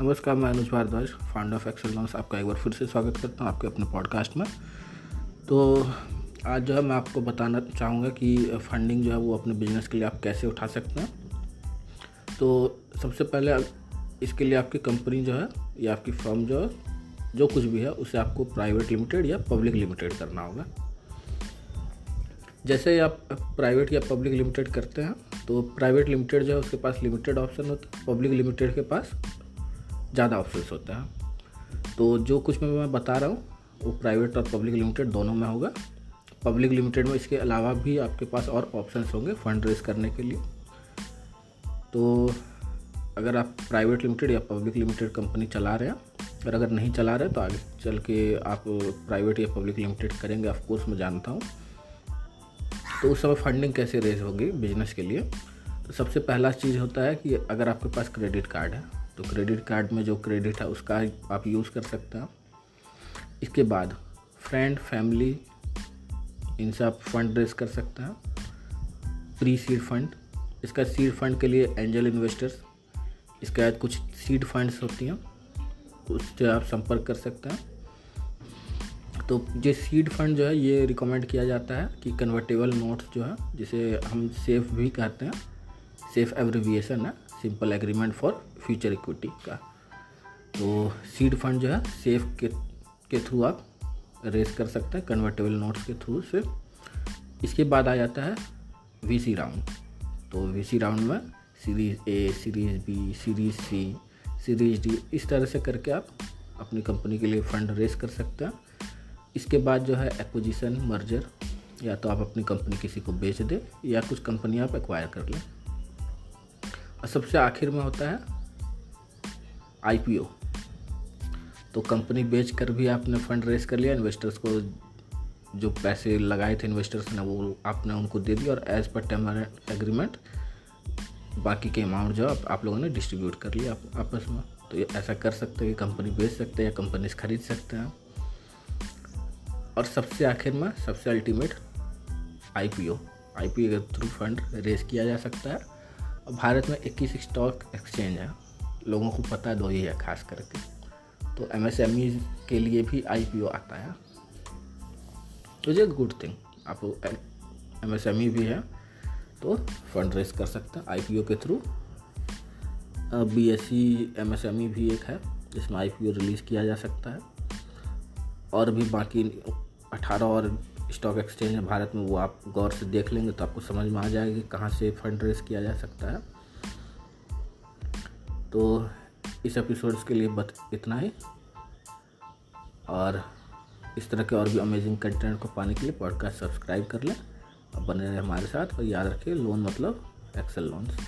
नमस्कार, मैं Anuj Bharadwaj founder of Excel Loans आपका एक बार फिर से स्वागत करता हूँ आपके अपने पॉडकास्ट में। तो आज जो है, मैं आपको बताना चाहूँगा कि फंडिंग जो है, वो अपने बिज़नेस के लिए आप कैसे उठा सकते हैं। तो सबसे पहले इसके लिए आपकी कंपनी जो है, या आपकी फर्म जो है, जो कुछ भी है, उसे आपको प्राइवेट लिमिटेड या पब्लिक लिमिटेड करना होगा। जैसे ही आप प्राइवेट या पब्लिक लिमिटेड करते हैं तो प्राइवेट लिमिटेड जो है, उसके पास लिमिटेड ऑप्शन होता है। पब्लिक लिमिटेड के पास ज़्यादा ऑफ़िस होता है। तो जो कुछ मैं मैं बता रहा हूँ, वो प्राइवेट और पब्लिक लिमिटेड दोनों में होगा। पब्लिक लिमिटेड में इसके अलावा भी आपके पास और ऑप्शन होंगे फंड रेज करने के लिए। तो अगर आप प्राइवेट लिमिटेड या पब्लिक लिमिटेड कंपनी चला रहे हैं, और अगर नहीं चला रहे तो आगे चल के आप प्राइवेट या पब्लिक लिमिटेड करेंगे ऑफकोर्स मैं जानता हूँ। तो उस समय फंडिंग कैसे रेज होगी बिज़नेस के लिए? तो सबसे पहला चीज़ होता है कि अगर आपके पास क्रेडिट कार्ड है तो क्रेडिट कार्ड में जो क्रेडिट है उसका आप यूज़ कर सकते हैं। इसके बाद फ्रेंड फैमिली इनसे आप फंड रेज कर सकते हैं। प्री सीड फंड इसका सीड फंड के लिए एंजल इन्वेस्टर्स इसके बाद कुछ सीड फंड्स होती हैं, उससे आप संपर्क कर सकते हैं। तो ये सीड फंड जो है, ये रिकमेंड किया जाता है कि कन्वर्टेबल नोट्स जो है, जिसे हम सेफ़ भी कहते हैं सेफ़ एब्रिविएशन है simple agreement for future equity का। तो सीड फंड जो है सेफ़ के के थ्रू आप रेस कर सकते हैं कन्वर्टेबल नोट्स के थ्रू से। इसके बाद आ जाता है वीसी राउंड तो वीसी राउंड में series A series B series C series D इस तरह से करके आप अपनी कंपनी के लिए फ़ंड रेस कर सकते हैं। इसके बाद जो है एक्विजिशन मर्जर या तो आप अपनी कंपनी किसी को बेच दें, या कुछ कंपनी आप एक्वायर कर लें। और सबसे आखिर में होता है आईपीओ। तो कंपनी बेच कर भी आपने फंड रेस कर लिया इन्वेस्टर्स को जो पैसे लगाए थे इन्वेस्टर्स ने वो आपने उनको दे दिया और एज पर टर्म एग्रीमेंट बाकी के अमाउंट जो आप, आप लोगों ने डिस्ट्रीब्यूट कर लिया आप, आपस में। तो ये ऐसा कर सकते हैं कि कंपनी बेच सकते हैं या कंपनी खरीद सकते हैं। और सबसे आखिर में सबसे अल्टीमेट आईपीओ। आईपीओ के थ्रू फंड रेस किया जा सकता है। और भारत में 21 स्टॉक एक्सचेंज है। लोगों को पता दो ही है, खास करके। तो एम e के लिए भी आई पी ओ आता है। तो ये गुड थिंग आप एम e भी है तो फंड रेस कर सकते हैं आई पी ओ के through B S C M S M E भी एक है, जिसमें आई पी ओ रिलीज़ किया जा सकता है। और भी बाकी अठारह और स्टॉक एक्सचेंज है भारत में वो आप गौर से देख लेंगे तो आपको समझ में आ जाएगा कि कहाँ से फंड रेस किया जा सकता है। तो इस एपिसोड्स के लिए बत, इतना ही। और इस तरह के और भी अमेजिंग कंटेंट को पाने के लिए पॉडकास्ट सब्सक्राइब कर लें और बने रहे हमारे साथ और याद रखिए लोन मतलब एक्सेल लोन्स